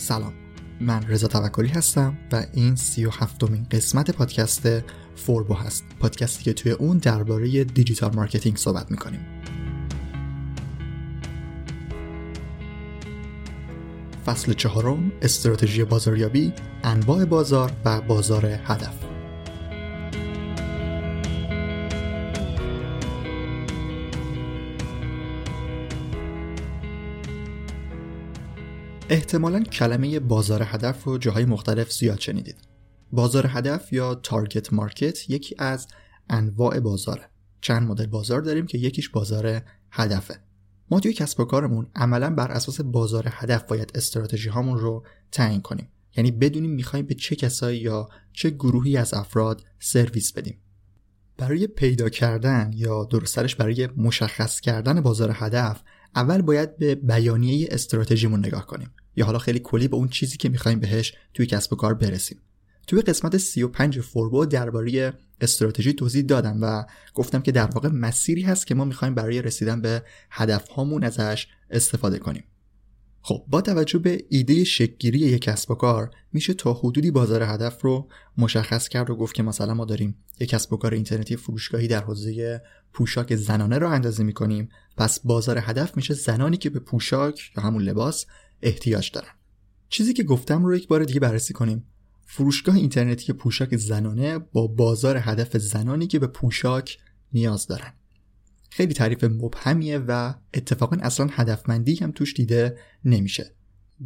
سلام. من رضا توکلی هستم و این سی و هفتمین قسمت پادکست فوربو هست. پادکستی که توی اون درباره digital marketing صحبت می‌کنیم. فصل چهارم استراتژی بازاریابی انواع بازار و بازار هدف. احتمالا کلمه بازار هدف رو جاهای مختلف زیاد شنیدید. بازار هدف یا تارگت مارکت یکی از انواع بازاره. چند مدل بازار داریم که یکیش بازار هدفه. ما توی کسب و کارمون عملا بر اساس بازار هدف باید استراتژی هامون رو تعیین کنیم. یعنی بدونیم می‌خوایم به چه کسایی یا چه گروهی از افراد سرویس بدیم. برای پیدا کردن یا درسترش برای مشخص کردن بازار هدف اول باید به بیانیه استراتژیمون نگاه کنیم یا حالا خیلی کلی به اون چیزی که می‌خوایم بهش توی کسب و کار برسیم. توی قسمت 35 فوربو درباره استراتژی توضیح دادم و گفتم که در واقع مسیری هست که ما می‌خوایم برای رسیدن به هدف هامون ازش استفاده کنیم. خب با توجه به ایده شکگیری یک کسب و کار میشه تا حدودی بازار هدف رو مشخص کرد و گفت که مثلا ما داریم یک کسب و کار اینترنتی فروشگاهی در حوزه پوشاک زنانه رو اندازه می‌کنیم. پس بازار هدف میشه زنانی که به پوشاک یا همون لباس احتیاج دارن چیزی که گفتم رو یک بار دیگه بررسی کنیم. فروشگاه اینترنتی پوشاک زنانه با بازار هدف زنانی که به پوشاک نیاز دارن. خیلی تعریف مبهمیه و اتفاقا اصلا هدفمندی هم توش دیده نمیشه.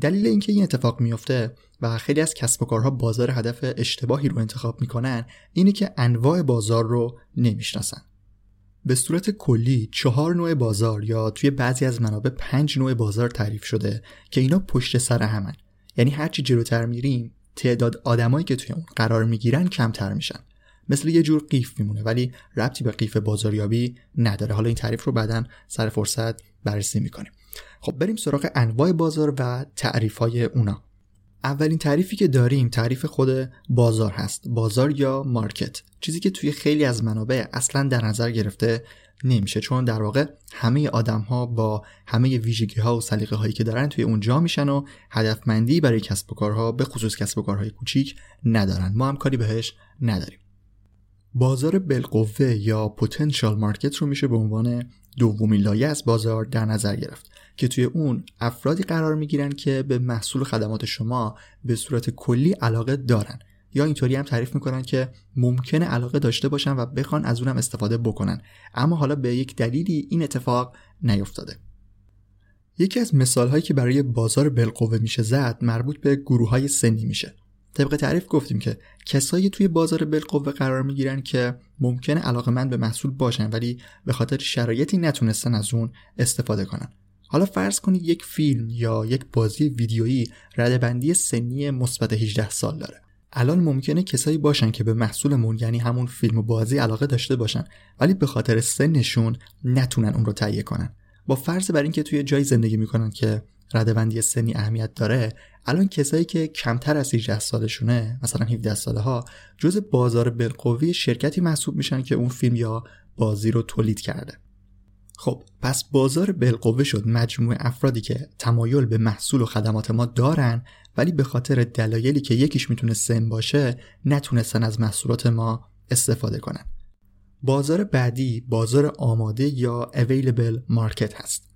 دلیل اینکه این اتفاق میفته و خیلی از کسب و کارها بازار هدف اشتباهی رو انتخاب می‌کنن اینه که انواع بازار رو نمی‌شناسن. به صورت کلی چهار نوع بازار یا توی بعضی از منابع پنج نوع بازار تعریف شده که اینا پشت سر همن. یعنی هرچی جلوتر میریم تعداد آدمایی که توی اون قرار می‌گیرن کمتر میشن. مثل یه جور قیف میمونه ولی ربطی به قیف بازاریابی نداره. حالا این تعریف رو بعدا سر فرصت بررسی می‌کنیم. خب بریم سراغ انواع بازار و تعریف های اونا. اولین تعریفی که داریم تعریف خود بازار هست. بازار یا مارکت. چیزی که توی خیلی از منابع اصلا در نظر گرفته نمیشه. چون در واقع همه آدم ها با همه ویژگی ها و سلیقه هایی که دارن توی اونجا میشن و هدفمندی برای کسب و کارها به خصوص کسب و کارهای کوچیک ندارن. ما هم کاری بهش نداریم. بازار بالقوه یا پتانسیال مارکت رو میشه به عنوان دومین لایه از بازار در نظر گرفت که توی اون افرادی قرار می‌گیرن که به محصول و خدمات شما به صورت کلی علاقه دارن. یا اینطوری هم تعریف می‌کنن که ممکنه علاقه داشته باشن و بخوان از اونم استفاده بکنن. اما حالا به یک دلیلی این اتفاق نیفتاده. یکی از مثال هایی که برای بازار بالقوه میشه زد مربوط به گروه های سنی میشه. طبق تعریف گفتیم که کسایی توی بازار بالقوه قرار می‌گیرن که ممکنه علاقه من به محصول باشن ولی به خاطر شرایطی نتونستن از اون استفاده کنن. حالا فرض کنید یک فیلم یا یک بازی ویدیویی ردبندی سنی مثبت 18 سال داره. الان ممکنه کسایی باشن که به محصولمون یعنی همون فیلم و بازی علاقه داشته باشن ولی به خاطر سنشون نتونن اون رو تهیه کنن. با فرض بر اینکه توی جای زندگی می‌کنن که ردبندی سنی اهمیت داره الان کسایی که کمتر از 18 سالشونه مثلا 17 ساله ها جز بازار بالقوه شرکتی محسوب میشن که اون فیلم یا بازی رو تولید کرده. خب پس بازار بالقوه شد مجموعه افرادی که تمایل به محصول و خدمات ما دارن ولی به خاطر دلایلی که یکیش می‌تونه سن باشه نتونستن از محصولات ما استفاده کنن. بازار بعدی بازار آماده یا available مارکت هست.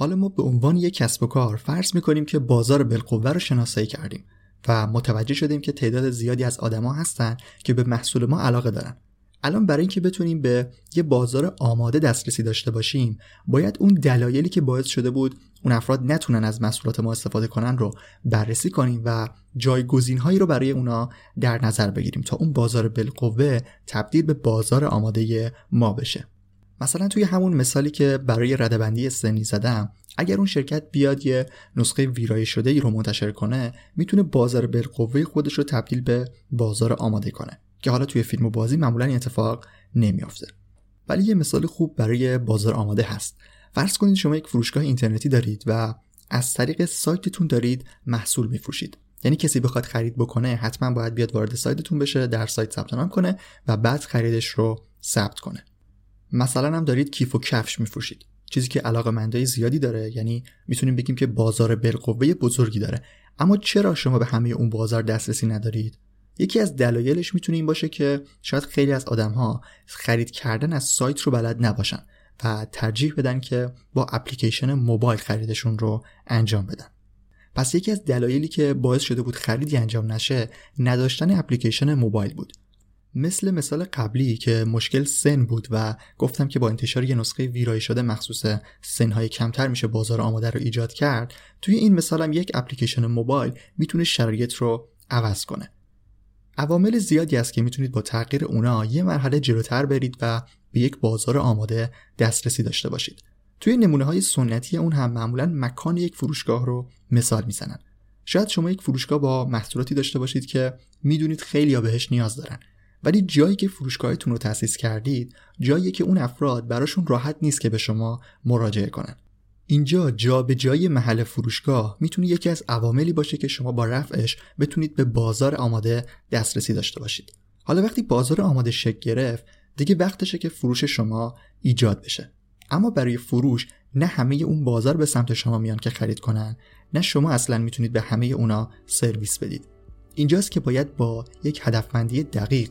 حالا ما به عنوان یک کسب و کار فرض می‌کنیم که بازار بالقوه رو شناسایی کردیم و متوجه شدیم که تعداد زیادی از آدما هستن که به محصول ما علاقه دارن. الان برای اینکه بتونیم به یه بازار آماده دسترسی داشته باشیم باید اون دلایلی که باعث شده بود اون افراد نتونن از محصولات ما استفاده کنن رو بررسی کنیم و جایگزین هایی رو برای اونا در نظر بگیریم تا اون بازار بالقوه تبدیل به بازار آماده ما بشه. مثلا توی همون مثالی که برای ردبندی سنی زدم اگر اون شرکت بیاد یه نسخه ویرایش شده ای رو منتشر کنه می‌تونه بازار بالقوه خودش رو تبدیل به بازار آماده کنه که حالا توی فیلم و بازی معمولا این اتفاق نمیافته. ولی یه مثال خوب برای بازار آماده هست. فرض کنید شما یک فروشگاه اینترنتی دارید و از طریق سایتتون دارید محصول میفروشید. یعنی کسی بخواد خرید بکنه حتما باید بیاد وارد سایتتون بشه در سایت ثبت نام کنه و بعد خریدش رو ثبت کنه. مثلا هم دارید کیف و کفش میفروشید. چیزی که علاقه زیادی داره یعنی می‌تونیم بگیم که بازار بالقوه بزرگی داره. اما چرا شما به همه اون بازار دسترسی ندارید؟ یکی از دلایلش می‌تونه این باشه که شاید خیلی از آدم ها خرید کردن از سایت رو بلد نباشن و ترجیح بدن که با اپلیکیشن موبایل خریدشون رو انجام بدن. پس یکی از دلایلی که باعث شده بود خریدی انجام نشه نداشتن اپلیکیشن موبایل بود. مثل مثال قبلی که مشکل سن بود و گفتم که با انتشار یه نسخه ویرایش شده مخصوص سنهای کمتر میشه بازار آماده رو ایجاد کرد توی این مثالم یک اپلیکیشن موبایل می‌تونه شرایط رو عوض کنه. عوامل زیادی است که می‌تونید با تغییر اونا یه مرحله جلوتر برید و به یک بازار آماده دسترسی داشته باشید. توی نمونه های سنتی اون هم معمولا مکان یک فروشگاه رو مثال می‌زنن. شاید شما یک فروشگاه با محصولاتی داشته باشید که می‌دونید خیلی ها بهش نیاز دارن. ولی جایی که فروشگاهتون رو تأسیس کردید جایی که اون افراد براشون راحت نیست که به شما مراجعه کنن. اینجا جا به جای محل فروشگاه می‌تونه یکی از عواملی باشه که شما با رفعش بتونید به بازار آماده دسترسی داشته باشید. حالا وقتی بازار آماده شکل گرفت دیگه وقتشه که فروش شما ایجاد بشه. اما برای فروش نه همه اون بازار به سمت شما میان که خرید کنن نه شما اصلا می‌تونید به همه اونا سرویس بدید. اینجاست که باید با یک هدفمندی دقیق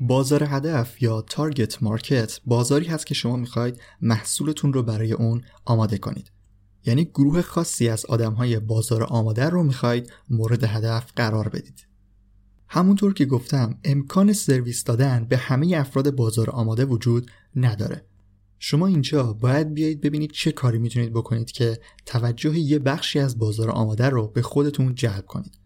بازار هدف یا تارگت مارکت بازاری هست که شما می‌خواید محصولتون رو برای اون آماده کنید. یعنی گروه خاصی از آدم های بازار آماده رو می‌خواید مورد هدف قرار بدید. همونطور که گفتم امکان سرویس دادن به همه افراد بازار آماده وجود نداره. شما اینجا باید بیایید ببینید چه کاری می‌تونید بکنید که توجه یه بخشی از بازار آماده رو به خودتون جلب کنید.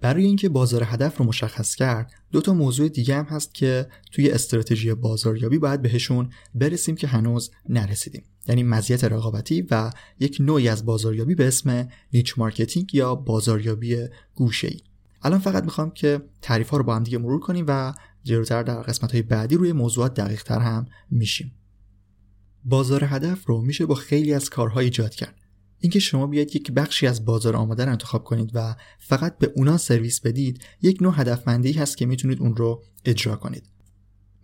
برای اینکه بازار هدف رو مشخص کرد دو تا موضوع دیگه هم هست که توی استراتژی بازاریابی باید بهشون برسیم که هنوز نرسیدیم. یعنی مزیت رقابتی و یک نوعی از بازاریابی به اسم niche marketing یا بازاریابی گوشه ای الان فقط می‌خوام که تعریف ها رو با هم دیگه مرور کنیم و جلوتر در قسمت های بعدی روی موضوعات دقیق تر هم میشیم. بازار هدف رو میشه با خیلی از کارها ایجاد کرد. اینکه شما بیاید یک بخشی از بازار آماده رو انتخاب کنید و فقط به اونا سرویس بدید یک نوع هدفمندی هست که می‌تونید اون رو اجرا کنید.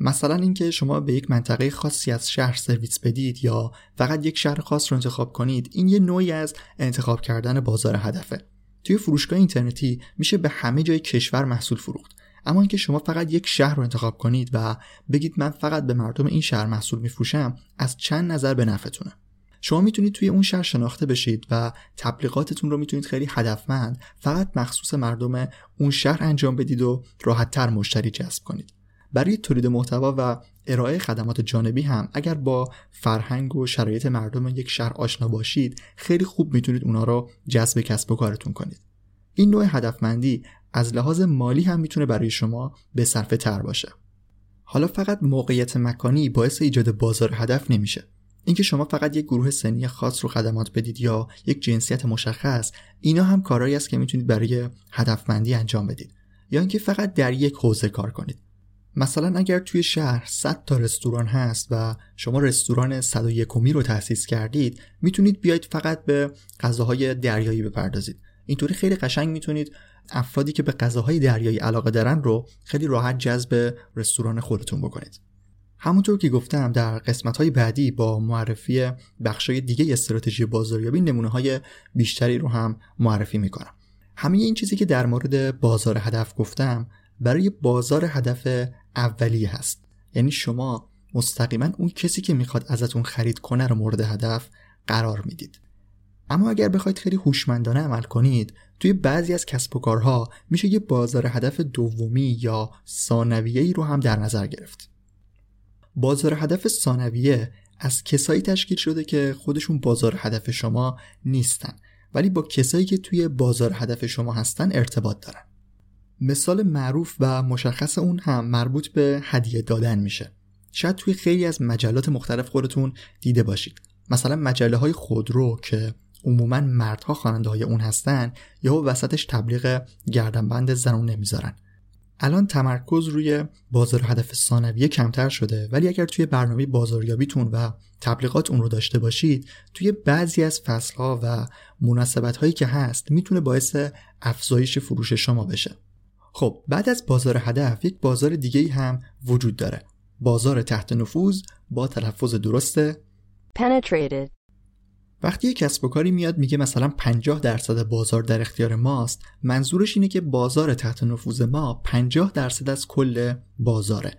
مثلا اینکه شما به یک منطقه خاصی از شهر سرویس بدید یا فقط یک شهر خاص رو انتخاب کنید این یه نوعی از انتخاب کردن بازار هدفه. توی فروشگاه اینترنتی میشه به همه جای کشور محصول فروخت. اما اینکه شما فقط یک شهر رو انتخاب کنید و بگید من فقط به مردم این شهر محصول میفروشم از چند نظر به نفعتونه. شما می‌تونید توی اون شهر شناخته بشید و تبلیغاتتون رو می‌تونید خیلی هدفمند فقط مخصوص مردم اون شهر انجام بدید و راحتتر مشتری جذب کنید. برای تولید محتوا و ارائه خدمات جانبی هم اگر با فرهنگ و شرایط مردم یک شهر آشنا باشید خیلی خوب می‌تونید اونا رو جذب کسب و کارتون کنید. این نوع هدفمندی از لحاظ مالی هم می‌تونه برای شما به صرفه تر باشه. حالا فقط موقعیت مکانی باعث ایجاد بازار هدف نمیشه. اینکه شما فقط یک گروه سنی خاص رو خدمات بدید یا یک جنسیت مشخص اینا هم کارهایی است که می‌تونید برای هدفمندی انجام بدید. یا اینکه فقط در یک حوزه کار کنید. مثلا اگر توی شهر 100 تا رستوران هست و شما رستوران 101 رو تأسیس کردید می‌تونید بیاید فقط به غذاهای دریایی بپردازید. اینطوری خیلی قشنگ می‌تونید افرادی که به غذاهای دریایی علاقه دارن رو خیلی راحت جذب رستوران خودتون بکنید. همونطور که گفتم در قسمت های بعدی با معرفی بخشای دیگه استراتژی بازاریابی نمونه های بیشتری رو هم معرفی می‌کنم. همه این چیزی که در مورد بازار هدف گفتم برای بازار هدف اولیه هست. یعنی شما مستقیما اون کسی که می‌خواد ازتون خرید کنه رو مورد هدف قرار می‌دید. اما اگر بخواید خیلی هوشمندانه عمل کنید توی بعضی از کسب و کارها میشه یه بازار هدف دومی یا ثانویه ای رو هم در نظر گرفت. بازار هدف ثانویه از کسایی تشکیل شده که خودشون بازار هدف شما نیستن ولی با کسایی که توی بازار هدف شما هستن ارتباط دارن. مثال معروف و مشخص اون هم مربوط به هدیه دادن میشه. شاید توی خیلی از مجلات مختلف خودتون دیده باشید. مثلا مجله های خودرو که عموما مردها خواننده های اون هستن یا وسطش تبلیغ گردنبند زنون نمی‌ذارن. الان تمرکز روی بازار هدف ثانویه کمتر شده ولی اگر توی برنامه بازاریابیتون و تبلیغات اون رو داشته باشید توی بعضی از فصلها و مناسبت هایی که هست می‌تونه باعث افزایش فروش شما بشه. خب بعد از بازار هدف یک بازار دیگه هم وجود داره. بازار تحت نفوذ با تلفظ درسته. Penetrated. وقتی یک کسب و کاری میاد میگه مثلا 50 درصد بازار در اختیار ماست منظورش اینه که بازار تحت نفوذ ما 50 درصد از کل بازاره.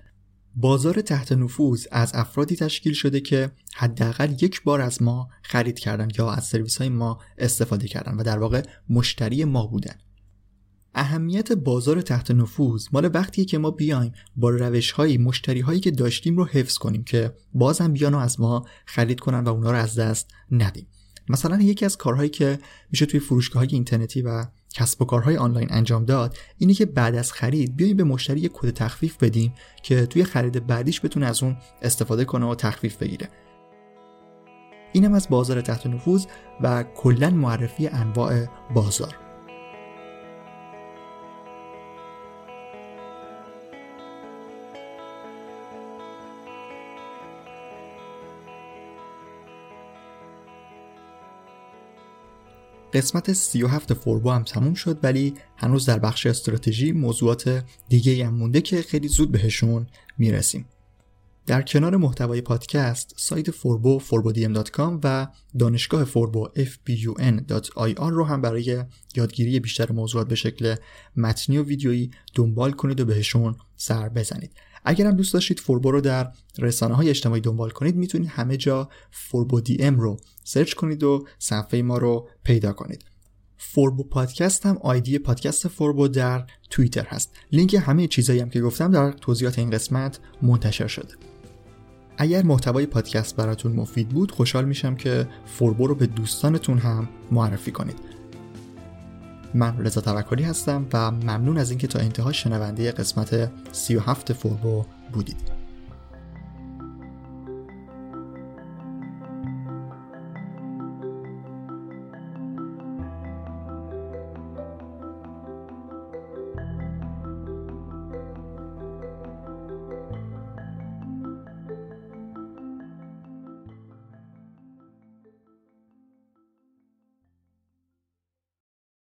بازار تحت نفوذ از افرادی تشکیل شده که حداقل یک بار از ما خرید کردن یا از سرویس های ما استفاده کردن و در واقع مشتری ما بودن. اهمیت بازار تحت نفوذ مال وقتیه که ما بیایم با روش های مشتری هایی که داشتیم رو حفظ کنیم که بازم بیان و از ما خرید کنن و اونا رو از دست ندیم. مثلا یکی از کارهایی که میشه توی فروشگاه های اینترنتی و کسب و کارهای آنلاین انجام داد اینه که بعد از خرید بیایم به مشتری یک کد تخفیف بدیم که توی خرید بعدیش بتونه از اون استفاده کنه و تخفیف بگیره. اینم از بازار تحت نفوذ و کلا معرفی انواع بازار. قسمت 37 فوربو هم تموم شد ولی هنوز در بخش استراتژی موضوعات دیگه هم مونده که خیلی زود بهشون می‌رسیم. در کنار محتوای پادکست سایت فوربو forbodm.com و دانشگاه فوربو fbun.ir رو هم برای یادگیری بیشتر موضوعات به شکل متنی و ویدیویی دنبال کنید و بهشون سر بزنید. اگر هم دوست داشتید فوربو رو در رسانه های اجتماعی دنبال کنید می‌تونید همه جا فوربو DM رو search کنید و صفحه ما رو پیدا کنید. فوربو پادکست هم آیدی پادکست فوربو در توییتر هست. لینک همه چیزایی هم که گفتم در توضیحات این قسمت منتشر شده. اگر محتوای پادکست براتون مفید بود خوشحال میشم که فوربو رو به دوستانتون هم معرفی کنید. من رضا توکلی هستم و ممنون از اینکه تا انتها شنونده قسمت 37 فوربو بودید.